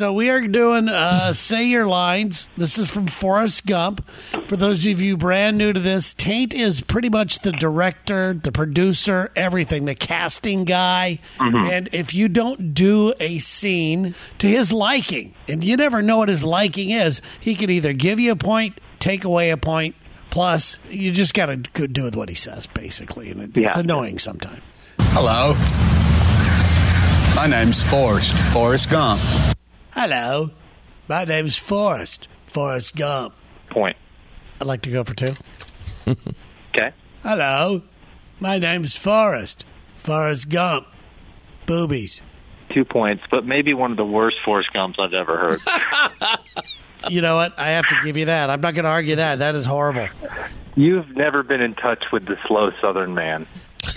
So we are doing uh, Say Your Lines. This is from Forrest Gump. For those of you brand new to this, Taint is pretty much the director, the producer, everything, the casting guy. And if you don't do a scene to his liking, and you never know what his liking is, he can either give you a point, take away a point. Plus, you just got to do with what he says, basically. And it, it's Yeah. annoying sometimes. Hello. My name's Forrest, Forrest Gump. Hello, my name's Forrest, Forrest Gump. Point. I'd like to go for two. Okay. Hello, my name's Forrest, Forrest Gump. Boobies. Two points, but maybe one of the worst Forrest Gumps I've ever heard. You know what? I have to give you that. I'm not going to argue that. That is horrible. You've never been in touch with the slow Southern man.